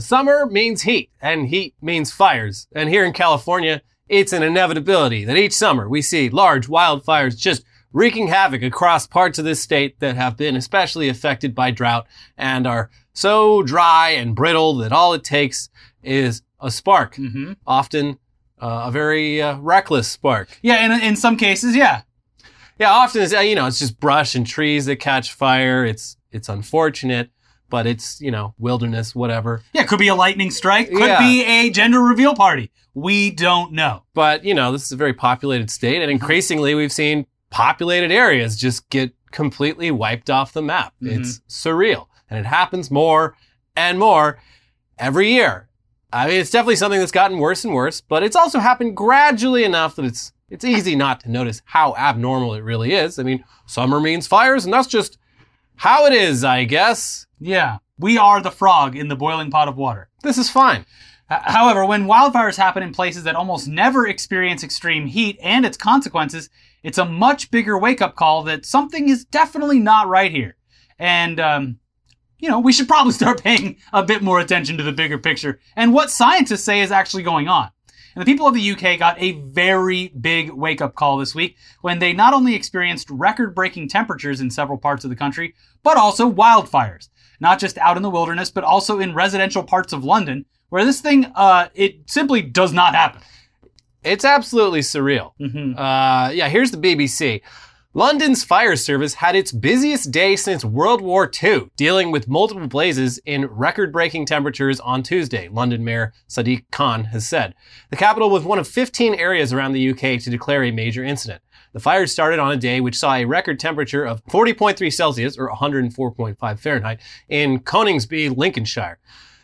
Summer means heat, and heat means fires. And here in California, it's an inevitability that each summer we see large wildfires just wreaking havoc across parts of this state that have been especially affected by drought and are so dry and brittle that all it takes is a spark. Mm-hmm. Often uh, a very uh, reckless spark. Yeah, in, in some cases, yeah. Yeah, often it's, uh, you know, it's just brush and trees that catch fire. It's, it's unfortunate, but it's, you know, wilderness, whatever. Yeah, could be a lightning strike, could Yeah. be a gender reveal party. We don't know. But, you know, this is a very populated state and mm-hmm. increasingly we've seen populated areas just get completely wiped off the map. Mm-hmm. It's surreal and it happens more and more every year. I mean, it's definitely something that's gotten worse and worse, but it's also happened gradually enough that it's, it's easy not to notice how abnormal it really is. I mean, summer means fires and that's just how it is, I guess. Yeah, we are the frog in the boiling pot of water. This is fine. H- However, when wildfires happen in places that almost never experience extreme heat and its consequences, it's a much bigger wake up call that something is definitely not right here. And, um, you know, we should probably start paying a bit more attention to the bigger picture and what scientists say is actually going on. And the people of the UK got a very big wake up call this week when they not only experienced record breaking temperatures in several parts of the country, but also wildfires. Not just out in the wilderness, but also in residential parts of London, where this thing, uh, it simply does not happen. It's absolutely surreal. Mhm. Uh, yeah, here's the BBC. London's fire service had its busiest day since World War II, dealing with multiple blazes in record breaking temperatures on Tuesday, London Mayor Sadiq Khan has said. The capital was one of 15 areas around the UK to declare a major incident. The fire started on a day which saw a record temperature of 40.3 Celsius, or 104.5 Fahrenheit, in Coningsby, Lincolnshire.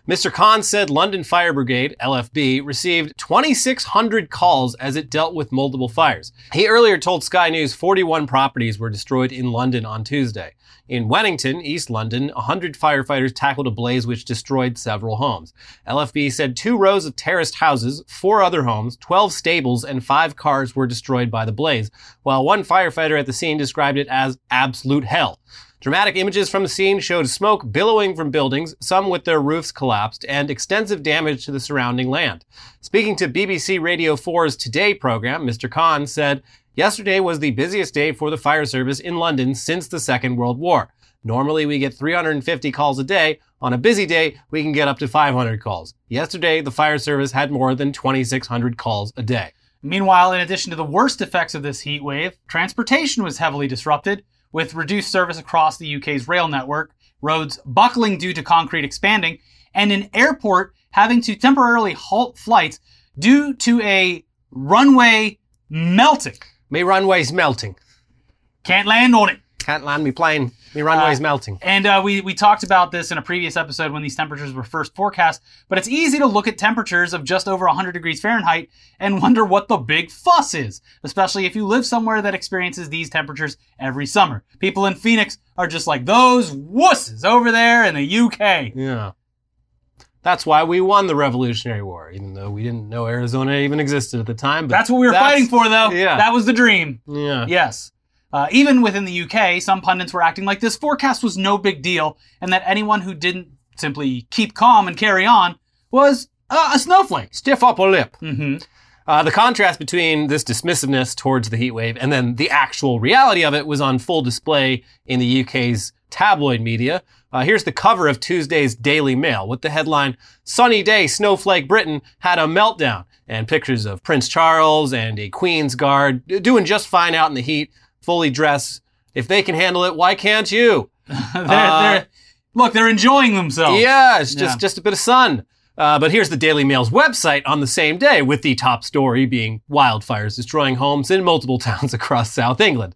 Mr. Khan said London Fire Brigade, LFB, received 2,600 calls as it dealt with multiple fires. He earlier told Sky News 41 properties were destroyed in London on Tuesday. In Wennington, East London, 100 firefighters tackled a blaze which destroyed several homes. LFB said two rows of terraced houses, four other homes, 12 stables, and five cars were destroyed by the blaze, while one firefighter at the scene described it as absolute hell. Dramatic images from the scene showed smoke billowing from buildings, some with their roofs collapsed, and extensive damage to the surrounding land. Speaking to BBC Radio 4's Today program, Mr. Khan said, Yesterday was the busiest day for the fire service in London since the Second World War. Normally we get 350 calls a day. On a busy day, we can get up to 500 calls. Yesterday, the fire service had more than 2,600 calls a day. Meanwhile, in addition to the worst effects of this heat wave, transportation was heavily disrupted, with reduced service across the UK's rail network, roads buckling due to concrete expanding, and an airport having to temporarily halt flights due to a runway melting. Me runway's melting. Can't land on it. Can't land me plane. Me runway's melting. And uh, we, we talked about this in a previous episode when these temperatures were first forecast, but it's easy to look at temperatures of just over 100 degrees Fahrenheit and wonder what the big fuss is, especially if you live somewhere that experiences these temperatures every summer. People in Phoenix are just like those wusses over there in the UK. Yeah. That's why we won the Revolutionary War, even though we didn't know Arizona even existed at the time. But That's what we were fighting for, though. yeah. That was the dream. Yeah. Yes. Uh, even within the UK, some pundits were acting like this forecast was no big deal, and that anyone who didn't simply keep calm and carry on was uh, a snowflake. Stiff upper lip. hmm Uh, the contrast between this dismissiveness towards the heat wave and then the actual reality of it was on full display in the UK's tabloid media. Uh, here's the cover of Tuesday's Daily Mail with the headline, Sunny Day Snowflake Britain had a meltdown, and pictures of Prince Charles and a Queen's Guard doing just fine out in the heat, fully dressed. If they can handle it, why can't you? they're, Uh, they're, look, they're enjoying themselves. Yeah, it's just, Yeah. just a bit of sun. Uh, but here's the Daily Mail's website on the same day, with the top story being wildfires destroying homes in multiple towns across South England.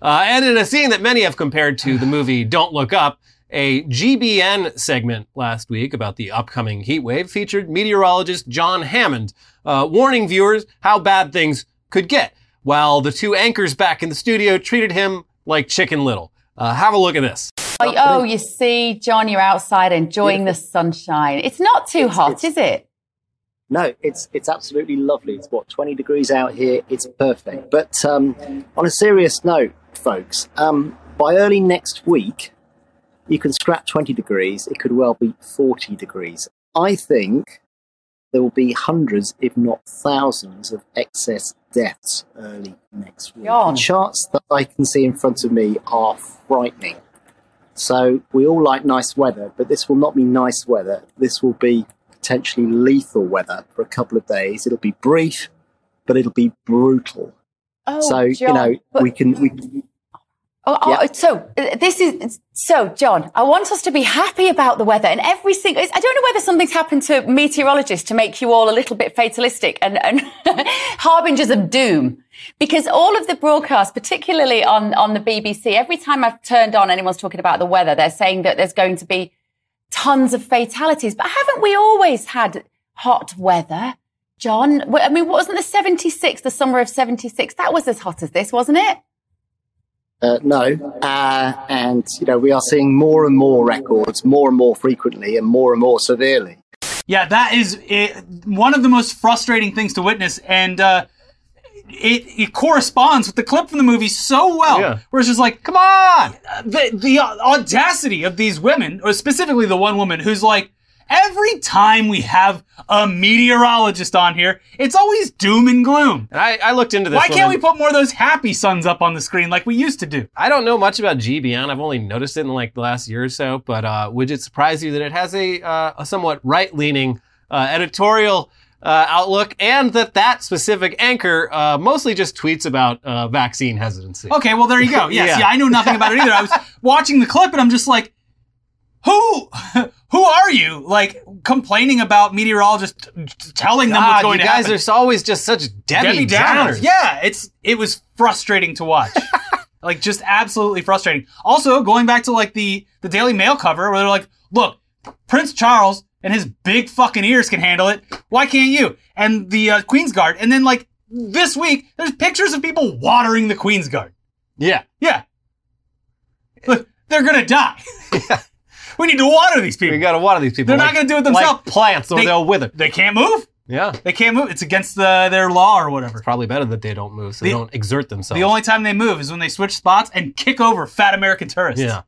Uh, and in a scene that many have compared to the movie Don't Look Up, a GBN segment last week about the upcoming heat wave featured meteorologist John Hammond uh, warning viewers how bad things could get, while the two anchors back in the studio treated him like Chicken Little. Uh, have a look at this. Oh, oh, you see, John, you're outside enjoying the sunshine. It's not too It's- hot, it's- is it? No, it's it's absolutely lovely. It's what 20 degrees out here. It's perfect. But um, on a serious note, folks, um, by early next week, you can scrap 20 degrees. It could well be 40 degrees. I think there will be hundreds, if not thousands, of excess deaths early next week. John. The charts that I can see in front of me are frightening. So we all like nice weather, but this will not be nice weather. This will be potentially lethal weather for a couple of days. It'll be brief, but it'll be brutal. Oh, so you know but- we can we Oh, oh, so uh, this is so, John. I want us to be happy about the weather, and every single. I don't know whether something's happened to meteorologists to make you all a little bit fatalistic and, and harbingers of doom, because all of the broadcasts, particularly on on the BBC, every time I've turned on, anyone's talking about the weather, they're saying that there's going to be tons of fatalities. But haven't we always had hot weather, John? I mean, wasn't the 76, the summer of 76? That was as hot as this, wasn't it? Uh, no, uh, and you know we are seeing more and more records, more and more frequently, and more and more severely. Yeah, that is it, one of the most frustrating things to witness, and uh, it, it corresponds with the clip from the movie so well. Yeah. Where it's just like, come on, the the audacity of these women, or specifically the one woman who's like, every time we have a meteorologist on here, it's always doom and gloom. And I, I looked into this. Why can't we put more of those happy suns up on the screen like we used to do? I don't know much about GBN. I've only noticed it in like the last year or so. But uh, would it surprise you that it has a, uh, a somewhat right-leaning uh, editorial uh, outlook, and that that specific anchor uh, mostly just tweets about uh, vaccine hesitancy? Okay, well there you go. Yes, Yeah. yeah. I know nothing about it either. I was watching the clip and I'm just like, who, who are you? Like complaining about meteorologists telling them what's God, going you to guys happen. are always just such Debbie, Downers. Yeah, it's it was frustrating to watch. like just absolutely frustrating. Also, going back to like the the Daily Mail cover where they're like, "Look, Prince Charles and his big fucking ears can handle it. Why can't you?" And the uh, Queen's Guard. And then like this week, there's pictures of people watering the Queen's Guard. yeah. Yeah. Look, they're gonna die. we need to water these people. We got to water these people. They're not gonna do it themselves. Like plants, or They- they'll wither. they can't move. Yeah. They can't move. It's against the, their law or whatever. It's probably better that they don't move, so The- they don't exert themselves. The only time they move is when they switch spots and kick over fat American tourists. yeah.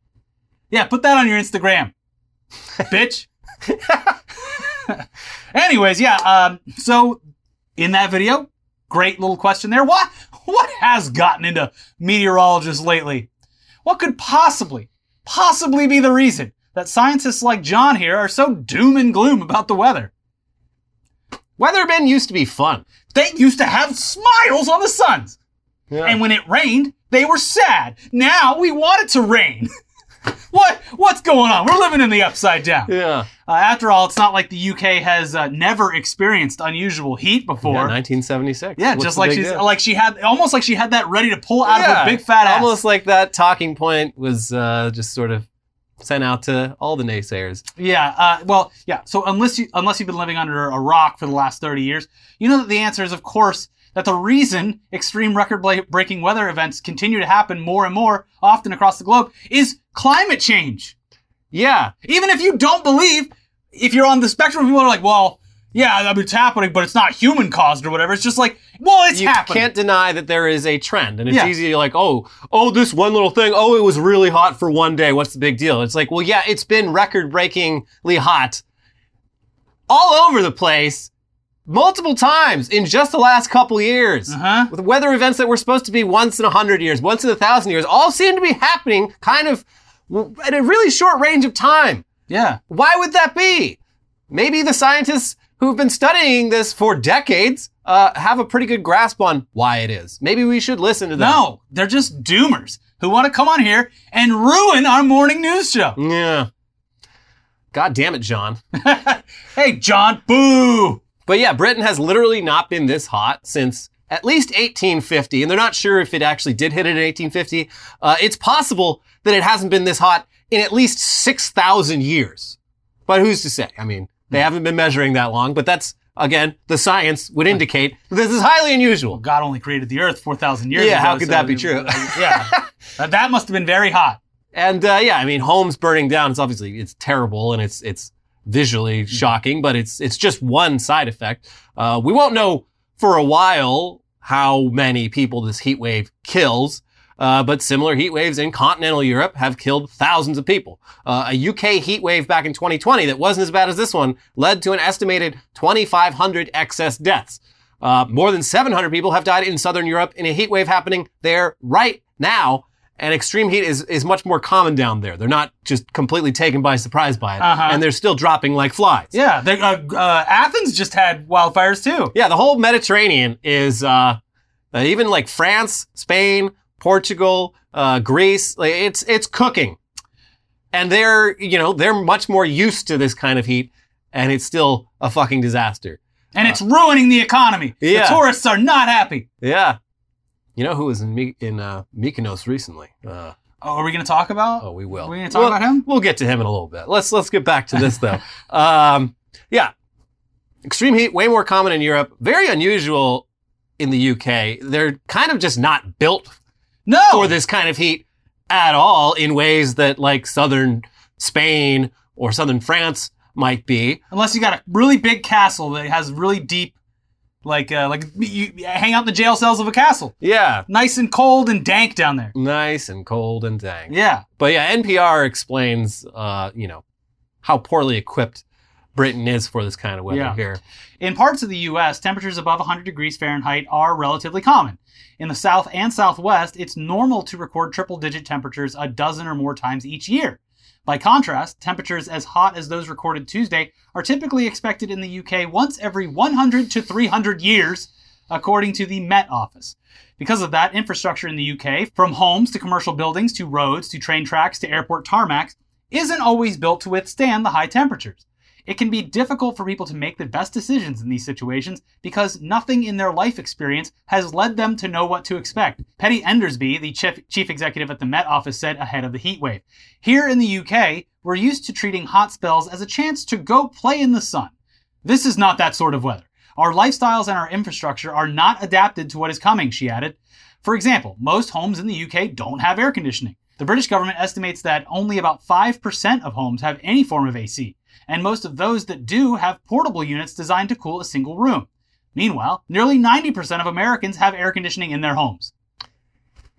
Yeah, put that on your Instagram, bitch. Anyways, yeah. Um, so in that video, great little question there. What what has gotten into meteorologists lately? What could possibly, possibly be the reason that scientists like John here are so doom and gloom about the weather? Weathermen used to be fun. They used to have smiles on the suns. Yeah. And when it rained, they were sad. Now we want it to rain. what what's going on? We're living in the upside down. yeah. Uh, after all, it's not like the UK has uh, never experienced unusual heat before. Yeah, 1976. Yeah, What's just like she's deal? like she had almost like she had that ready to pull out of Yeah, her big fat ass. Almost like that talking point was uh, just sort of sent out to all the naysayers. Yeah. Uh, well, yeah. So unless you unless you've been living under a rock for the last thirty years, you know that the answer is, of course, that the reason extreme record-breaking weather events continue to happen more and more often across the globe is climate change. Yeah, Even if you don't believe, if you're on the spectrum, people are like, well, yeah, I mean, it's happening, but it's not human caused or whatever. It's just like, well, it's happening. you happening. can't deny that there is a trend, and it's Yeah. easy to like, oh, oh, this one little thing. Oh, it was really hot for one day. What's the big deal? It's like, well, yeah, it's been record-breakingly hot all over the place. Multiple times in just the last couple years. Uh-huh. With weather events that were supposed to be once in a hundred years, once in a thousand years, all seem to be happening kind of at a really short range of time. Yeah. Why would that be? Maybe the scientists who've been studying this for decades uh, have a pretty good grasp on why it is. Maybe we should listen to them. No, they're just doomers who want to come on here and ruin our morning news show. Yeah. God damn it, John. hey, John, boo! But yeah, Britain has literally not been this hot since at least 1850, and they're not sure if it actually did hit it in 1850. Uh, it's possible that it hasn't been this hot in at least 6,000 years. But who's to say? I mean, they haven't been measuring that long, but that's, again, the science would indicate this is highly unusual. God only created the Earth 4,000 years Yeah, ago. how could that be true? yeah. That must have been very hot. And uh, yeah, I mean, homes burning down. It's obviously it's terrible and it's it's visually shocking, but it's it's just one side effect. Uh, we won't know for a while how many people this heat wave kills. Uh, but similar heat waves in continental Europe have killed thousands of people. Uh, a UK heat wave back in 2020 that wasn't as bad as this one led to an estimated 2,500 excess deaths. Uh, more than 700 people have died in southern Europe in a heat wave happening there right now. And extreme heat is, is much more common down there. They're not just completely taken by surprise by it. Uh-huh. And they're still dropping like flies. Yeah, they, uh, uh, Athens just had wildfires too. Yeah, the whole Mediterranean is uh, uh, even like France, Spain, Portugal, uh, Greece. Like it's it's cooking, and they're you know they're much more used to this kind of heat, and it's still a fucking disaster. And it's ruining the economy. Yeah. The tourists are not happy. Yeah, you know who was in My- in uh, Mykonos recently? Uh, Oh, are we going to talk about? oh, we will. We're gonna talk We'll- about him? We'll get to him in a little bit. Let's let's get back to this though. um, yeah, extreme heat way more common in Europe. Very unusual in the UK. They're kind of just not built No. for this kind of heat at all in ways that like southern Spain or southern France might be. Unless you got a really big castle that has really deep, like uh, like you you hang out in the jail cells of a castle. Yeah, Nice and cold and dank down there. nice and cold and dank. Yeah. But yeah, NPR explains, uh, you know, how poorly equipped Britain is for this kind of weather Yeah. here. In parts of the U.S., temperatures above 100 degrees Fahrenheit are relatively common. In the South and Southwest, it's normal to record triple digit temperatures a dozen or more times each year. By contrast, temperatures as hot as those recorded Tuesday are typically expected in the UK once every 100 to 300 years, according to the Met Office. Because of that, infrastructure in the UK, from homes to commercial buildings to roads to train tracks to airport tarmacs, isn't always built to withstand the high temperatures. It can be difficult for people to make the best decisions in these situations because nothing in their life experience has led them to know what to expect. Penny Endersby, the chief, chief executive at the Met Office, said ahead of the heat wave. Here in the UK, we're used to treating hot spells as a chance to go play in the sun. This is not that sort of weather. Our lifestyles and our infrastructure are not adapted to what is coming, she added. For example, most homes in the UK don't have air conditioning. The British government estimates that only about 5% of homes have any form of AC, and most of those that do have portable units designed to cool a single room. Meanwhile, nearly 90% of Americans have air conditioning in their homes.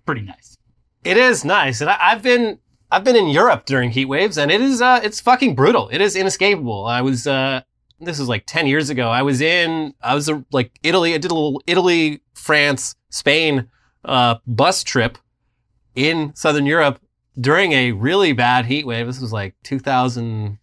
Pretty nice. It is nice, and I, I've been I've been in Europe during heat waves, and it is uh, it's fucking brutal. It is inescapable. I was uh, this was like ten years ago. I was in I was uh, like Italy. I did a little Italy, France, Spain uh, bus trip in Southern Europe during a really bad heat wave. This was like 2000.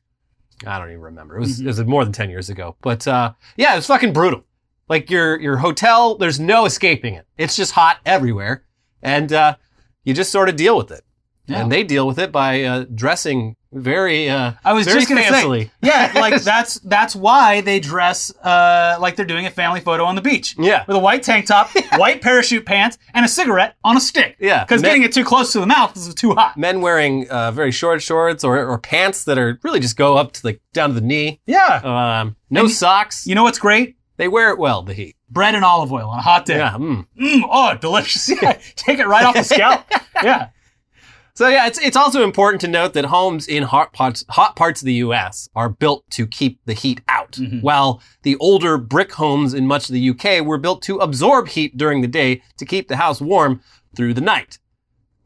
I don't even remember. It was it was more than ten years ago. But uh, yeah, it was fucking brutal. Like your your hotel, there's no escaping it. It's just hot everywhere, and uh, you just sort of deal with it. Yeah. And they deal with it by uh, dressing very uh, I was just gonna fancily. say, yeah, like that's that's why they dress uh, like they're doing a family photo on the beach. Yeah. with a white tank top, white parachute pants, and a cigarette on a stick. Yeah. because getting it too close to the mouth is too hot. Men wearing uh, very short shorts or, or pants that are really just go up to the down to the knee. Yeah, Um, no And socks. you know what's great? they wear it well. The heat. Bread and olive oil on a hot day. Yeah. mm. Mm, oh, delicious. Yeah, take it right off the scalp. Yeah. So yeah, it's it's also important to note that homes in hot parts hot parts of the U.S. are built to keep the heat out, Mhm. while the older brick homes in much of the UK were built to absorb heat during the day to keep the house warm through the night,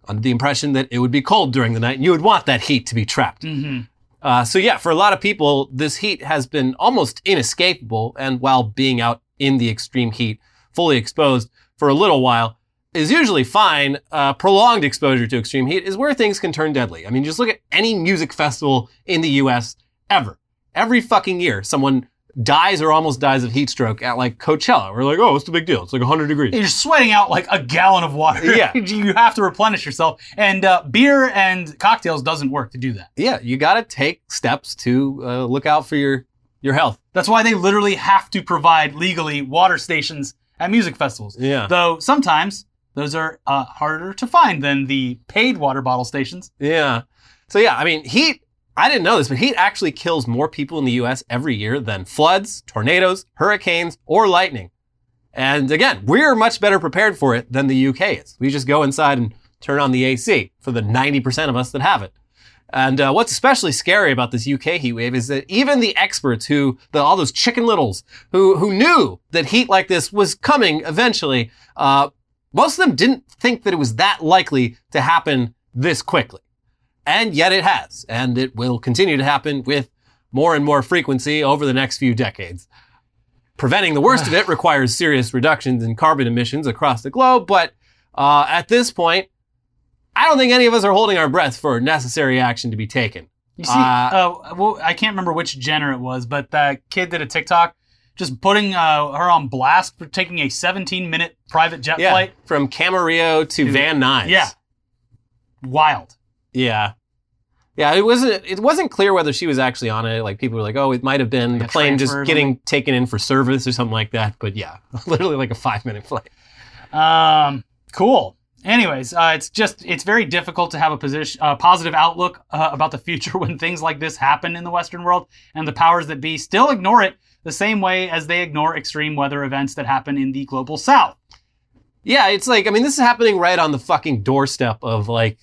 under the impression that it would be cold during the night and you would want that heat to be trapped. hmm Uh, so yeah, for a lot of people, this heat has been almost inescapable, and while being out in the extreme heat, fully exposed for a little while, is usually fine. Uh, prolonged exposure to extreme heat is where things can turn deadly. I mean, just look at any music festival in the U.S. ever. Every fucking year, someone dies or almost dies of heat stroke at like Coachella. We're like, oh, what's the big deal? It's like 100 degrees. You're sweating out like a gallon of water. Yeah. you have to replenish yourself, and uh, beer and cocktails doesn't work to do that. Yeah, you got to take steps to uh, look out for your your health. That's why they literally have to provide legally water stations at music festivals. Yeah. Though sometimes those are uh, harder to find than the paid water bottle stations. Yeah. So yeah, I mean, heat. I didn't know this, but heat actually kills more people in the U.S. every year than floods, tornadoes, hurricanes, or lightning. And again, we're much better prepared for it than the UK is. We just go inside and turn on the AC for the 90% of us that have it. And uh, what's especially scary about this UK heat wave is that even the experts who, the, all those chicken littles who, who knew that heat like this was coming eventually, uh, most of them didn't think that it was that likely to happen this quickly. And yet it has, and it will continue to happen with more and more frequency over the next few decades. Preventing the worst of it requires serious reductions in carbon emissions across the globe, but uh, at this point, I don't think any of us are holding our breath for necessary action to be taken. You see, Uh, uh, well, I can't remember which Jenner it was, but that kid did a TikTok just putting uh, her on blast for taking a 17 minute private jet Yeah, flight. from Camarillo to Van Nuys. Yeah. Wild. Yeah. Yeah, it wasn't it wasn't clear whether she was actually on it. Like people were like, "Oh, it might have been the plane just getting taken in for service or something like that." But yeah, literally like a 5-minute flight. Um, cool. Anyways, uh, it's just it's very difficult to have a position, uh, positive outlook uh, about the future when things like this happen in the Western world, and the powers that be still ignore it the same way as they ignore extreme weather events that happen in the global South. Yeah, it's like I mean, this is happening right on the fucking doorstep of like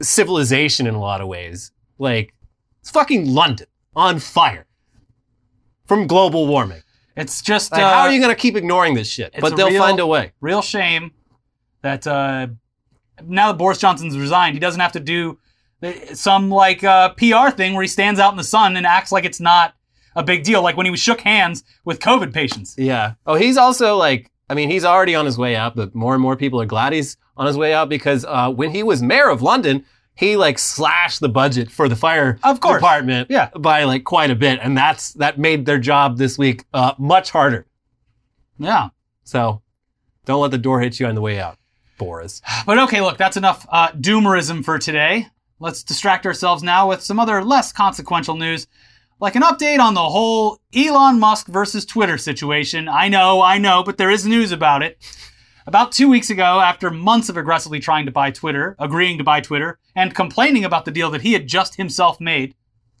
civilization in a lot of ways. Like it's fucking London on fire from global warming. It's just Like, uh, how are you going to keep ignoring this shit? But they'll real- find a way. real shame that uh, now that Boris Johnson's resigned, he doesn't have to do some like uh, PR thing where he stands out in the sun and acts like it's not a big deal, like when he was shook hands with COVID patients. Yeah. Oh, he's also like, I mean, he's already on his way out, but more and more people are glad he's on his way out because uh, when he was mayor of London, he like slashed the budget for the fire Of course. department Yeah. by like quite a bit, and that's that made their job this week uh, much harder. Yeah. So don't let the door hit you on the way out, Boris. But okay, look, that's enough uh, doomerism for today. Let's distract ourselves now with some other less consequential news, like an update on the whole Elon Musk versus Twitter situation. I know, I know, but there is news about it. About two weeks ago, after months of aggressively trying to buy Twitter, agreeing to buy Twitter, and complaining about the deal that he had just himself made,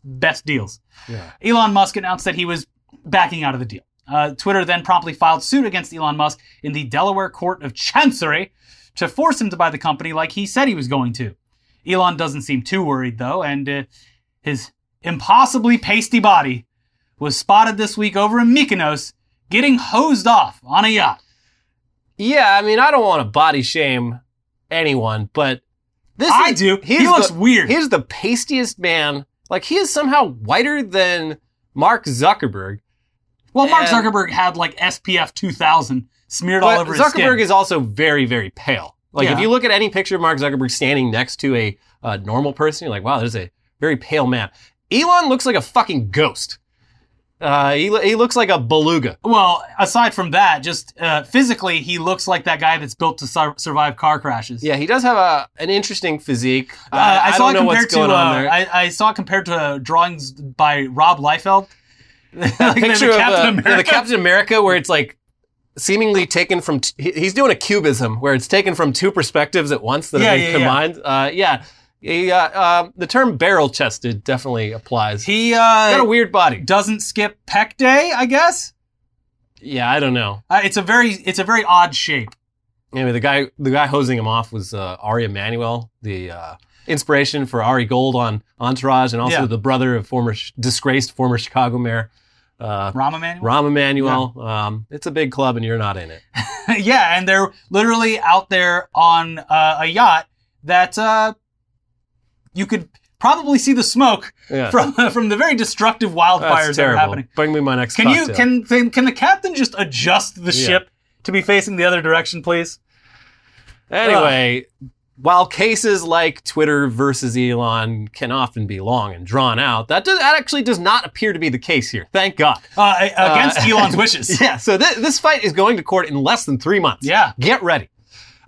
best deals. Yeah. Elon Musk announced that he was backing out of the deal. Uh, Twitter then promptly filed suit against Elon Musk in the Delaware Court of Chancery to force him to buy the company like he said he was going to. Elon doesn't seem too worried, though, and uh, his impossibly pasty body was spotted this week over in Mykonos getting hosed off on a yacht. Yeah, I mean, I don't want to body shame anyone, but this I is- do. He looks the- weird. He's the pastiest man. Like he is somehow whiter than Mark Zuckerberg. Well, Mark and- Zuckerberg had like SPF 2000 smeared all over his skin. Zuckerberg is also very, very pale. Like if you look at any picture of Mark Zuckerberg standing next to a uh, normal person, you're like, wow, there's a very pale man. Elon looks like a fucking ghost. Uh, he, he looks like a beluga. Well, aside from that, just uh, physically, he looks like that guy that's built to sur- survive car crashes. Yeah, he does have a an interesting physique. Uh, I, saw don't know it what's compared to uh, there. I, I saw it compared to uh, drawings by Rob Liefeld. Like the- picture the of Captain uh, America. the Captain America where it's like seemingly taken from t- he's doing a cubism where it's taken from two perspectives at once that Yeah, have been yeah, yeah. combined. Uh, yeah, he, uh, um, the term barrel chested definitely applies. He got a uh, weird body. doesn't skip pec Day, I guess. Yeah, I don't know. Uh, it's a very it's a very odd shape. Anyway, the guy the guy hosing him off was uh, Ari Emanuel, the uh, inspiration for Ari Gold on Entourage, and also Yeah. the brother of former disgraced former Chicago mayor uh, Rahm Emanuel. Rahm Emanuel. Um, it's a big club, and you're not in it. yeah, and they're literally out there on uh, a yacht that uh, you could probably see the smoke Yeah. from from the very destructive wildfires that are happening. Bring me my next. Can you cocktail. can, can can the captain just adjust the Yeah. ship to be facing the other direction, please? Anyway, while cases like Twitter versus Elon can often be long and drawn out, that, does, that actually does not appear to be the case here. Thank God. Uh, against Uh, Elon's wishes. Yeah, so th- this fight is going to court in less than three months. Yeah. Get ready.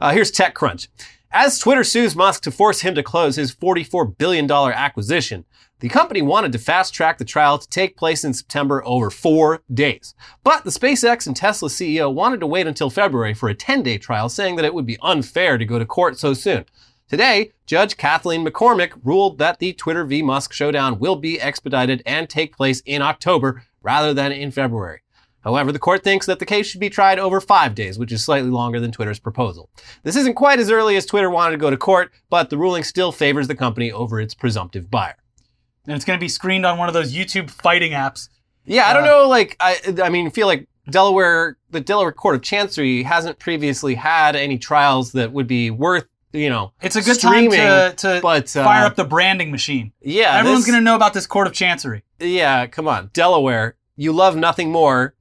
Uh, here's TechCrunch. As Twitter sues Musk to force him to close his $44 billion acquisition, the company wanted to fast track the trial to take place in September over four days. But the SpaceX and Tesla CEO wanted to wait until February for a 10 day trial, saying that it would be unfair to go to court so soon. Today, Judge Kathaleen McCormick ruled that the Twitter v. Musk showdown will be expedited and take place in October rather than in February. However, the court thinks that the case should be tried over five days, which is slightly longer than Twitter's proposal. This isn't quite as early as Twitter wanted to go to court, but the ruling still favors the company over its presumptive buyer. And it's going to be screened on one of those YouTube fighting apps. Yeah, I don't Uh, know. Like, I, I mean, feel like Delaware, the Delaware Court of Chancery hasn't previously had any trials that would be worth, you know, It's a good streaming, time to, to but, uh, fire up the branding machine. yeah, Everyone's this- to know about this court of chancery. yeah, come on, Delaware, you love nothing more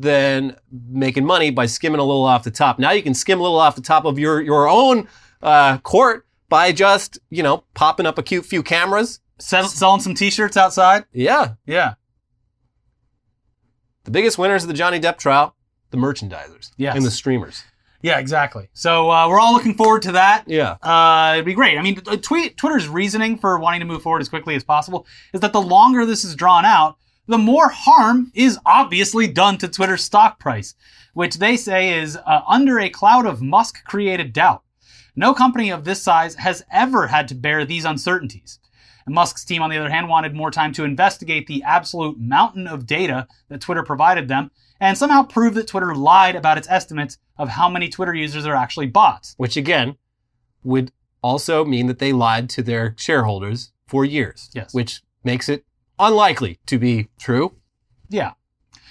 than making money by skimming a little off the top. Now you can skim a little off the top of your your own uh, court by just you know popping up a cute few cameras. Sell, selling some T-shirts outside. Yeah, Yeah. the biggest winners of the Johnny Depp trial, the merchandisers Yes. and the streamers. Yeah, exactly. So uh, we're all looking forward to that. Yeah, Uh, it'd be great. I mean, tweet, Twitter's reasoning for wanting to move forward as quickly as possible is that the longer this is drawn out, the more harm is obviously done to Twitter's stock price, which they say is uh, under a cloud of Musk created doubt. No company of this size has ever had to bear these uncertainties. And Musk's team, on the other hand, wanted more time to investigate the absolute mountain of data that Twitter provided them and somehow prove that Twitter lied about its estimates of how many Twitter users are actually bots. which again would also mean that they lied to their shareholders for years. Yes. which makes it unlikely to be true. Yeah.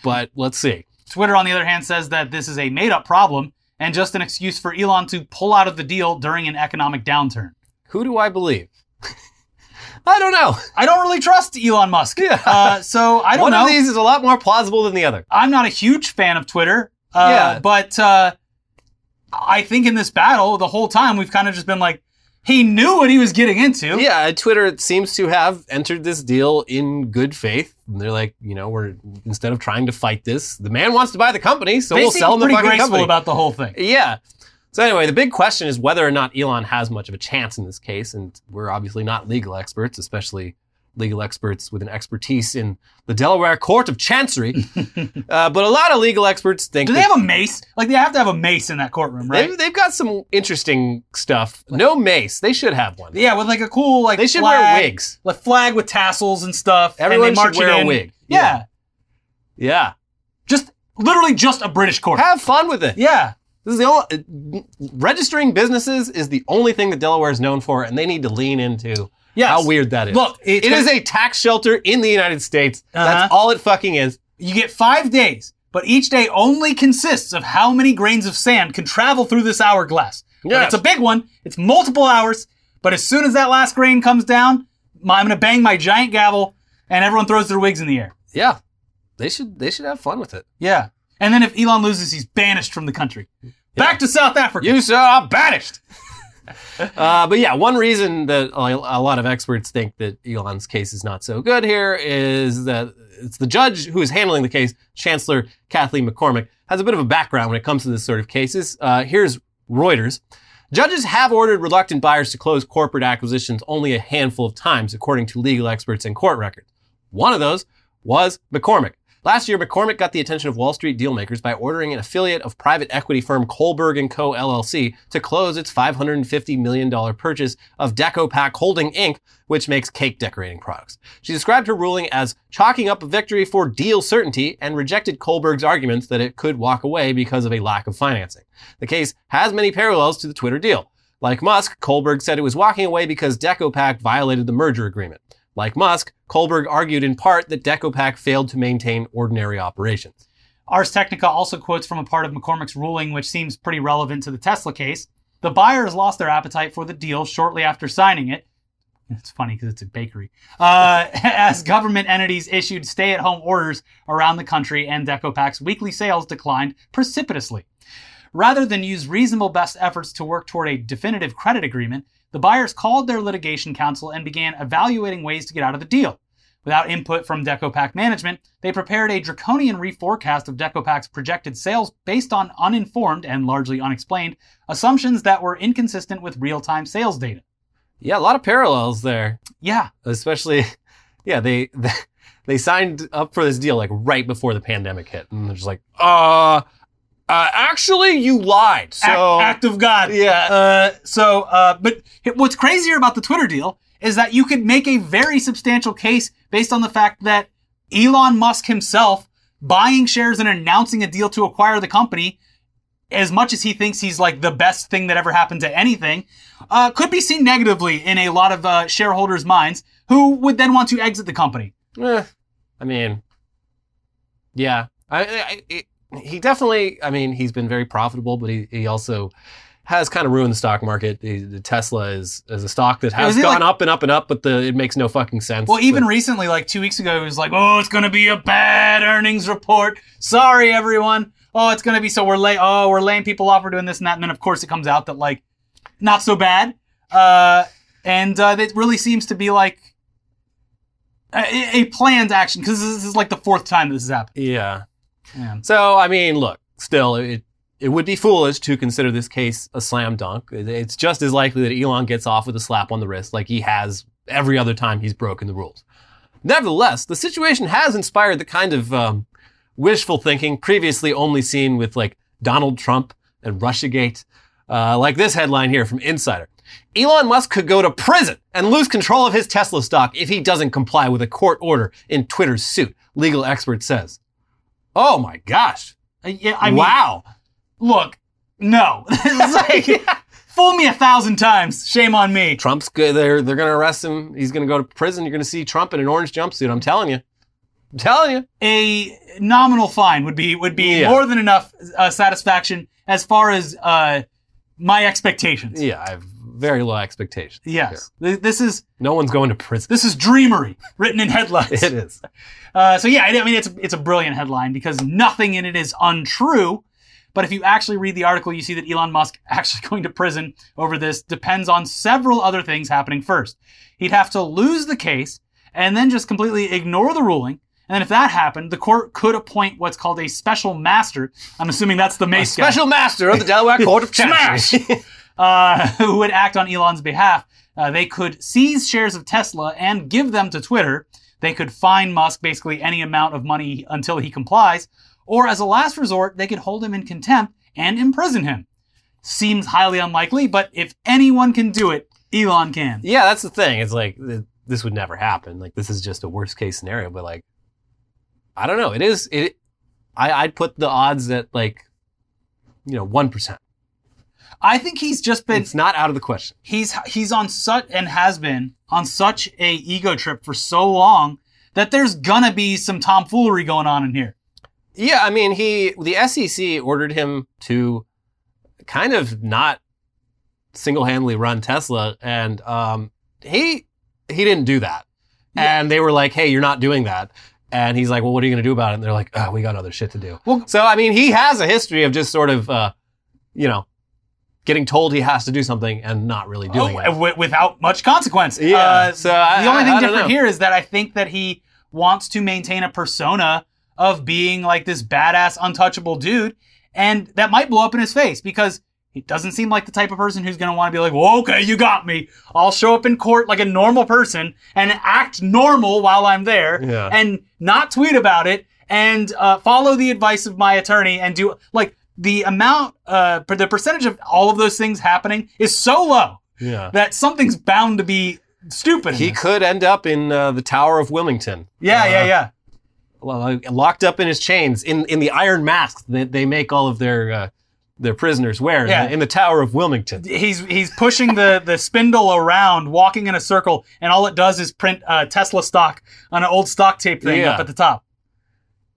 But let's see. Twitter, on the other hand, says that this is a made up problem and just an excuse for Elon to pull out of the deal during an economic downturn. Who do I believe? I don't know. I don't really trust Elon Musk. Yeah. Uh, so I don't One know. One of these is a lot more plausible than the other. I'm not a huge fan of Twitter. Uh, Yeah. But uh, I think in this battle, the whole time, we've kind of just been like, he knew what he was getting into. Yeah, uh, Twitter seems to have entered this deal in good faith. They're like, you know, we're instead of trying to fight this, the man wants to buy the company, so They we'll sell him the fucking graceful company. about the whole thing. Yeah. So anyway, the big question is whether or not Elon has much of a chance in this case, and we're obviously not legal experts, especially legal experts with an expertise in the Delaware Court of Chancery. uh, but a lot of legal experts think Do they that have a mace? Like, they have to have a mace in that courtroom, right? they've, they've got some interesting stuff. No mace. They should have one. yeah, with like a cool, like, They should flag, wear wigs. Like, flag with tassels and stuff. and Everyone they should wear a wig. Yeah. Yeah. Just, literally just a British court. Have fun with it. yeah. This is the only registering businesses is the only thing that Delaware is known for, and they need to lean into Yes. how weird that is. Look, it's it a tax shelter in the United States. Uh-huh. That's all it fucking is. You get five days, but each day only consists of how many grains of sand can travel through this hourglass. But It's a big one. It's multiple hours. But as soon as that last grain comes down, I'm going to bang my giant gavel, and everyone throws their wigs in the air. Yeah, they should they should have fun with it. Yeah. And then if Elon loses, he's banished from the country. Back to South Africa. You sir are banished. uh, but yeah, one reason that a lot of experts think that Elon's case is not so good here is that it's the judge who is handling the case, Chancellor Kathaleen McCormick, has a bit of a background when it comes to this sort of cases. Uh, here's Reuters. Judges have ordered reluctant buyers to close corporate acquisitions only a handful of times, according to legal experts and court records. One of those was McCormick. Last year, McCormick got the attention of Wall Street dealmakers by ordering an affiliate of private equity firm Kohlberg & Co. LLC to close its $550 million purchase of DecoPac Holding Inc., which makes cake decorating products. She described her ruling as chalking up a victory for deal certainty and rejected Kohlberg's arguments that it could walk away because of a lack of financing. The case has many parallels to the Twitter deal. Like Musk, Kohlberg said it was walking away because DecoPac violated the merger agreement. Like Musk, Kohlberg argued in part that DecoPac failed to maintain ordinary operations. Ars Technica also quotes from a part of McCormick's ruling, which seems pretty relevant to the Tesla case. The buyers lost their appetite for the deal shortly after signing it. It's funny because it's a bakery. Uh, as government entities issued stay at home orders around the country and DecoPac's weekly sales declined precipitously. Rather than use reasonable best efforts to work toward a definitive credit agreement, the buyers called their litigation counsel and began evaluating ways to get out of the deal. Without input from DecoPac management, they prepared a draconian reforecast of DecoPac's projected sales based on uninformed and largely unexplained assumptions that were inconsistent with real time sales data. Yeah, a lot of parallels there, Yeah, especially, yeah, they, they signed up for this deal like right before the pandemic hit. And they're just like, uh, uh actually, you lied. So, act, act of God. yeah. Uh, so, uh, but what's crazier about the Twitter deal is that you could make a very substantial case based on the fact that Elon Musk himself buying shares and announcing a deal to acquire the company, as much as he thinks he's like the best thing that ever happened to anything, uh, could be seen negatively in a lot of uh, shareholders' minds who would then want to exit the company. Eh, I mean, yeah. I, I, it, he definitely, I mean, he's been very profitable, but he, he also has kind of ruined the stock market. The, the Tesla is, is a stock that has gone like- up and up and up, but the, it makes no fucking sense. Well, even But- recently, like two weeks ago, it was like, oh, it's going to be a bad earnings report. Sorry, everyone. Oh, it's going to be so we're lay. Oh, we're laying people off. We're doing this and that. And then, of course, it comes out that like, not so bad. Uh, and uh, it really seems to be like a, a planned action because this is like the fourth time this has happened. yeah. Yeah. So, I mean, look, still, it, it would be foolish to consider this case a slam dunk. It's just as likely that Elon gets off with a slap on the wrist like he has every other time he's broken the rules. Nevertheless, the situation has inspired the kind of um, wishful thinking previously only seen with like Donald Trump and Russiagate. Uh, like this headline here from Insider. Elon Musk could go to prison and lose control of his Tesla stock if he doesn't comply with a court order in Twitter's suit, legal expert says. Oh my gosh. Uh, yeah, I mean, wow. look, no. like, fool me a thousand times. Shame on me. Trump's good. They're, they're going to arrest him. He's going to go to prison. You're going to see Trump in an orange jumpsuit. I'm telling you. I'm telling you. a nominal fine would be would be Yeah. more than enough uh, satisfaction as far as uh, my expectations. Yeah, I have very low expectations. Yes, Th- this is No one's going to prison. this is dreamery written in headlines. It is. Uh, so yeah, I I mean it's it's a brilliant headline because nothing in it is untrue. But if you actually read the article, you see that Elon Musk actually going to prison over this depends on several other things happening first. He'd have to lose the case and then just completely ignore the ruling. And then if that happened, the court could appoint what's called a special master. I'm assuming that's the A Mace guy special master of the Delaware Court of Smash! Uh, who would act on Elon's behalf. Uh, they could seize shares of Tesla and give them to Twitter. They could fine Musk basically any amount of money until he complies. Or as a last resort, they could hold him in contempt and imprison him. Seems highly unlikely, but if anyone can do it, Elon can. yeah, that's the thing. It's like th- this would never happen. Like this is just a worst case scenario. But like, I don't know. It is. It. I, I'd put the odds at like, you know, one percent. I think he's just been It's not out of the question. he's he's on such and has been on such a ego trip for so long that there's gonna be some tomfoolery going on in here. Yeah, I mean, he the SEC ordered him to kind of not single-handedly run Tesla, and um, he he didn't do that. And they were like, "Hey, you're not doing that." And he's like, "Well, what are you going to do about it?" And they're like, "Oh, we got other shit to do." Well- so I mean, he has a history of just sort of, uh, you know, getting told he has to do something and not really doing Oh, it. wi- without much consequence. Yeah, Uh, so I- the only I- thing I different here is that I think that he wants to maintain a persona of being like this badass, untouchable dude, and that might blow up in his face because he doesn't seem like the type of person who's going to want to be like, well, okay, you got me. I'll show up in court like a normal person and act normal while I'm there Yeah. and not tweet about it and uh, follow the advice of my attorney and do like the amount, uh, per- the percentage of all of those things happening is so low Yeah, that something's bound to be stupid. he could end up in uh, the Tower of Wilmington. Yeah, yeah, Uh, yeah. lo- locked up in his chains in in the iron mask that they make all of their uh, their prisoners wear in the- in the Tower of Wilmington. He's he's pushing the the spindle around, walking in a circle, and all it does is print uh, Tesla stock on an old stock tape thing Yeah. up at the top.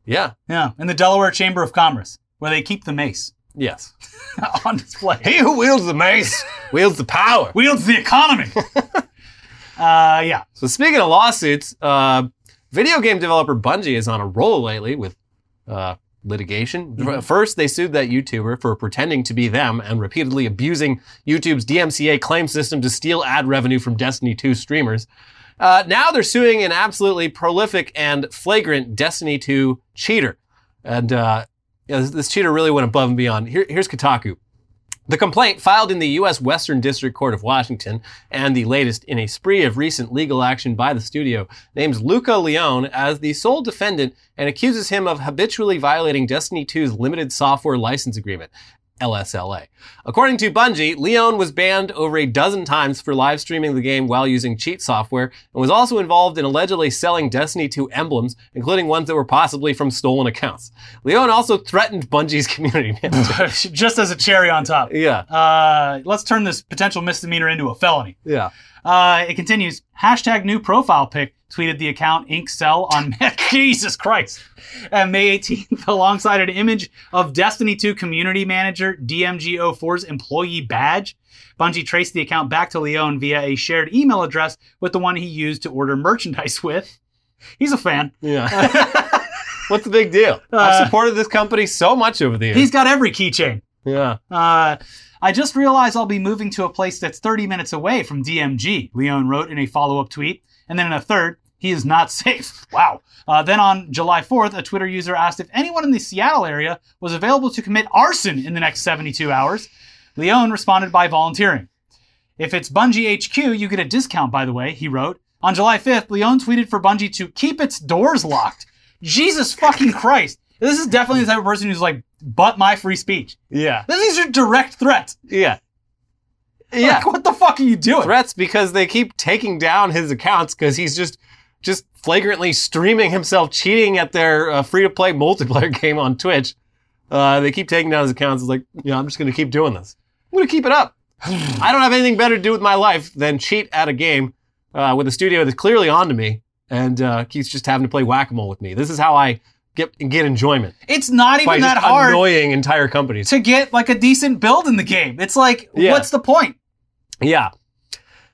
Yeah. Yeah, in the Delaware Chamber of Commerce, where they keep the mace Yes. on display. He who wields the mace wields the power. Wields the economy. uh, yeah. So speaking of lawsuits, uh, video game developer Bungie is on a roll lately with uh, litigation. Mhm. First, they sued that YouTuber for pretending to be them and repeatedly abusing YouTube's DMCA claim system to steal ad revenue from Destiny 2 streamers. Uh, now they're suing an absolutely prolific and flagrant Destiny 2 cheater. And uh, yeah, this, this cheater really went above and beyond. Here, here's Kotaku. The complaint, filed in the U.S. Western District Court of Washington, and the latest in a spree of recent legal action by the studio, names Luca Leone as the sole defendant and accuses him of habitually violating Destiny 2's limited software license agreement. LSLA. According to Bungie, Leon was banned over a dozen times for live streaming the game while using cheat software and was also involved in allegedly selling Destiny 2 emblems, including ones that were possibly from stolen accounts. Leon also threatened Bungie's community manager. Just as a cherry on top. yeah, Uh, let's turn this potential misdemeanor into a felony. yeah. Uh, it continues. Hashtag new profile pic. Tweeted the account Inkcell on Jesus Christ and May 18th alongside an image of Destiny 2 community manager DMG04's employee badge. Bungie traced the account back to Leon via a shared email address with the one he used to order merchandise with. He's a fan. Yeah. What's the big deal? Uh, I've supported this company so much over the years. He's got every keychain. yeah. Uh, I just realized I'll be moving to a place that's 30 minutes away from DMG, Leon wrote in a follow up tweet. And then in a third, he is not safe. Wow. Uh, then on July 4th, a Twitter user asked if anyone in the Seattle area was available to commit arson in the next 72 hours. Leone responded by volunteering. If it's Bungie HQ, you get a discount, by the way, he wrote. On July 5th, Leone tweeted for Bungie to keep its doors locked. Jesus fucking Christ. This is definitely the type of person who's like, but my free speech. Yeah. These are direct threats. Yeah. Yeah. Like, what the fuck are you doing? Threats because they keep taking down his accounts because he's just just flagrantly streaming himself cheating at their uh, free to play multiplayer game on Twitch. Uh, they keep taking down his accounts. It's like, yeah, I'm just going to keep doing this. I'm going to keep it up. I don't have anything better to do with my life than cheat at a game uh, with a studio that's clearly onto me and uh, keeps just having to play whack a mole with me. This is how I get get enjoyment It's not even that hard annoying entire companies. to get like a decent build in the game. It's like, Yeah. what's the point? Yeah.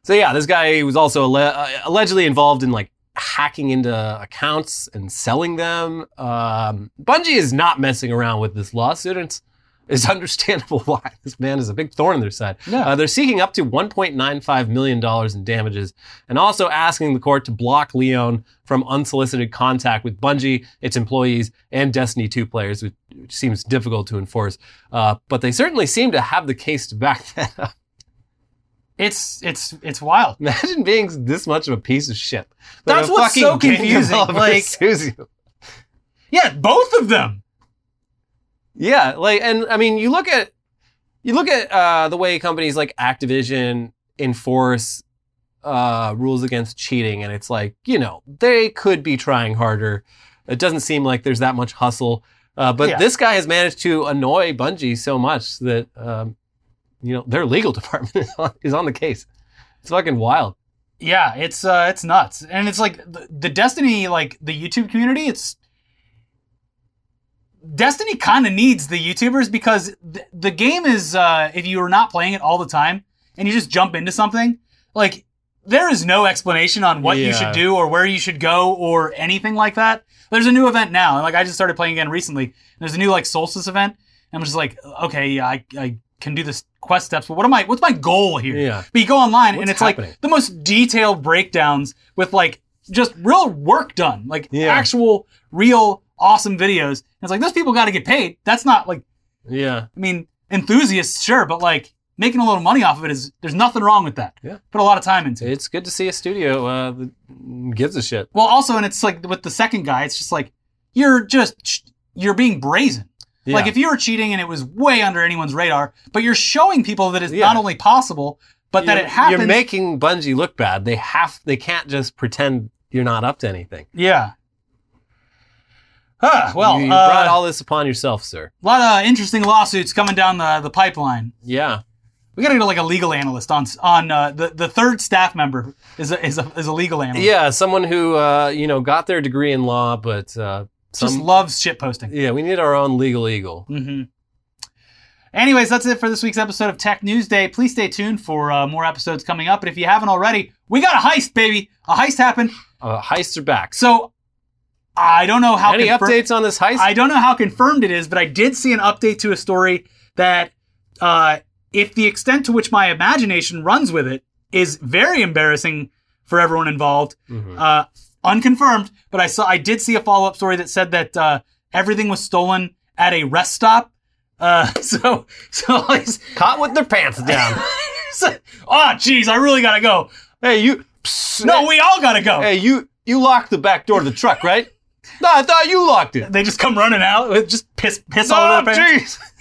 So yeah, this guy was also alle- uh, allegedly involved in like hacking into accounts and selling them. Um, Bungie is not messing around with this lawsuit. It's, it's understandable why this man is a big thorn in their side. Yeah. Uh, they're seeking up to 1.95 million dollars in damages, and also asking the court to block Leon from unsolicited contact with Bungie, its employees, and Destiny 2 players, which, which seems difficult to enforce. Uh, but they certainly seem to have the case to back that up. It's it's it's wild. Imagine being this much of a piece of shit. that That's what's so confusing, like- Yeah, both of them. Yeah, like, and I mean, you look at you look at uh, the way companies like Activision enforce uh, rules against cheating, and it's like, you know, they could be trying harder. It doesn't seem like there's that much hustle. Uh, but Yeah. this guy has managed to annoy Bungie so much that, um, you know, their legal department is on, is on the case. It's fucking wild. Yeah, it's uh it's nuts. And it's like the, the Destiny like the YouTube community, it's Destiny kind of needs the YouTubers because th- the game is uh if you are not playing it all the time and you just jump into something, like there is no explanation on what you should do or where you should go or anything like that. There's a new event now, and like I just started playing again recently. There's a new like Solstice event, and I'm just like, okay, yeah, I, I can do this quest steps, but what am I? What's my goal here? Yeah. But you go online, What's and it's happening? like the most detailed breakdowns with like just real work done, like Yeah. actual, real, awesome videos. And it's like those people got to get paid. That's not like Yeah. I mean enthusiasts, sure, but like making a little money off of it is there's nothing wrong with that. Yeah. Put a lot of time into it. It's good to see a studio uh, that gives a shit. Well, also, and it's like with the second guy, it's just like you're just you're being brazen. Yeah. Like if you were cheating and it was way under anyone's radar, but you're showing people that it's Yeah. not only possible, but that You're- it happens. You're making Bungie look bad. They have. They can't just pretend you're not up to anything. yeah. Ah, well, you, you uh, brought all this upon yourself, sir. a lot of interesting lawsuits coming down the, the pipeline. Yeah. We gotta get like a legal analyst on on uh, the the third staff member is a, is a, is a legal analyst. Yeah. Someone who uh, you know got their degree in law, but uh, just loves shit posting. yeah, we need our own legal eagle. hmm Anyways, that's it for this week's episode of Tech News Day. Please stay tuned for uh, more episodes coming up. And if you haven't already, we got a heist, baby. A heist happened. Uh, heists are back. So I don't know how Any confir- updates on this heist? I don't know how confirmed it is, but I did see an update to a story that, uh, if the extent to which my imagination runs with it is very embarrassing for everyone involved, Mhm. uh, unconfirmed. But I saw, I did see a follow up story that said that uh, everything was stolen at a rest stop. Uh, so, so, it's- Caught with their pants down. so oh, jeez, I really gotta go. hey, you. Psst, No, we all gotta go. Hey, you. You locked the back door of the truck, right? No, I thought you locked it. They just come running out with just piss, piss all over their pants. jeez.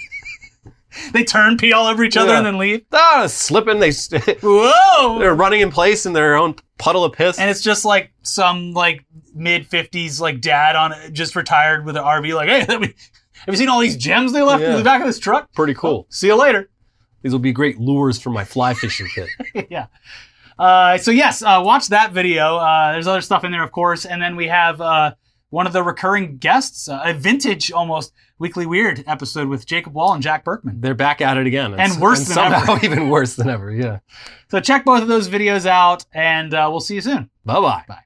They turn, pee all over each other, Yeah. and then leave. Ah, slipping. They. st- Whoa! They're running in place in their own puddle of piss. and it's just like some like mid fifties like dad on just retired with an RV. Like, hey, have you seen all these gems they left in the back of this truck? Pretty cool. See you later. These will be great lures for my fly fishing kit. yeah. Uh, so yes, uh, watch that video. Uh, there's other stuff in there, of course, and then we have uh, one of the recurring guests, uh, a vintage almost Weekly Weird episode with Jacob Wall and Jack Berkman. They're back at it again. And worse than somehow ever. even worse than ever. Yeah. So check both of those videos out, and uh, we'll see you soon. Bye bye. Bye.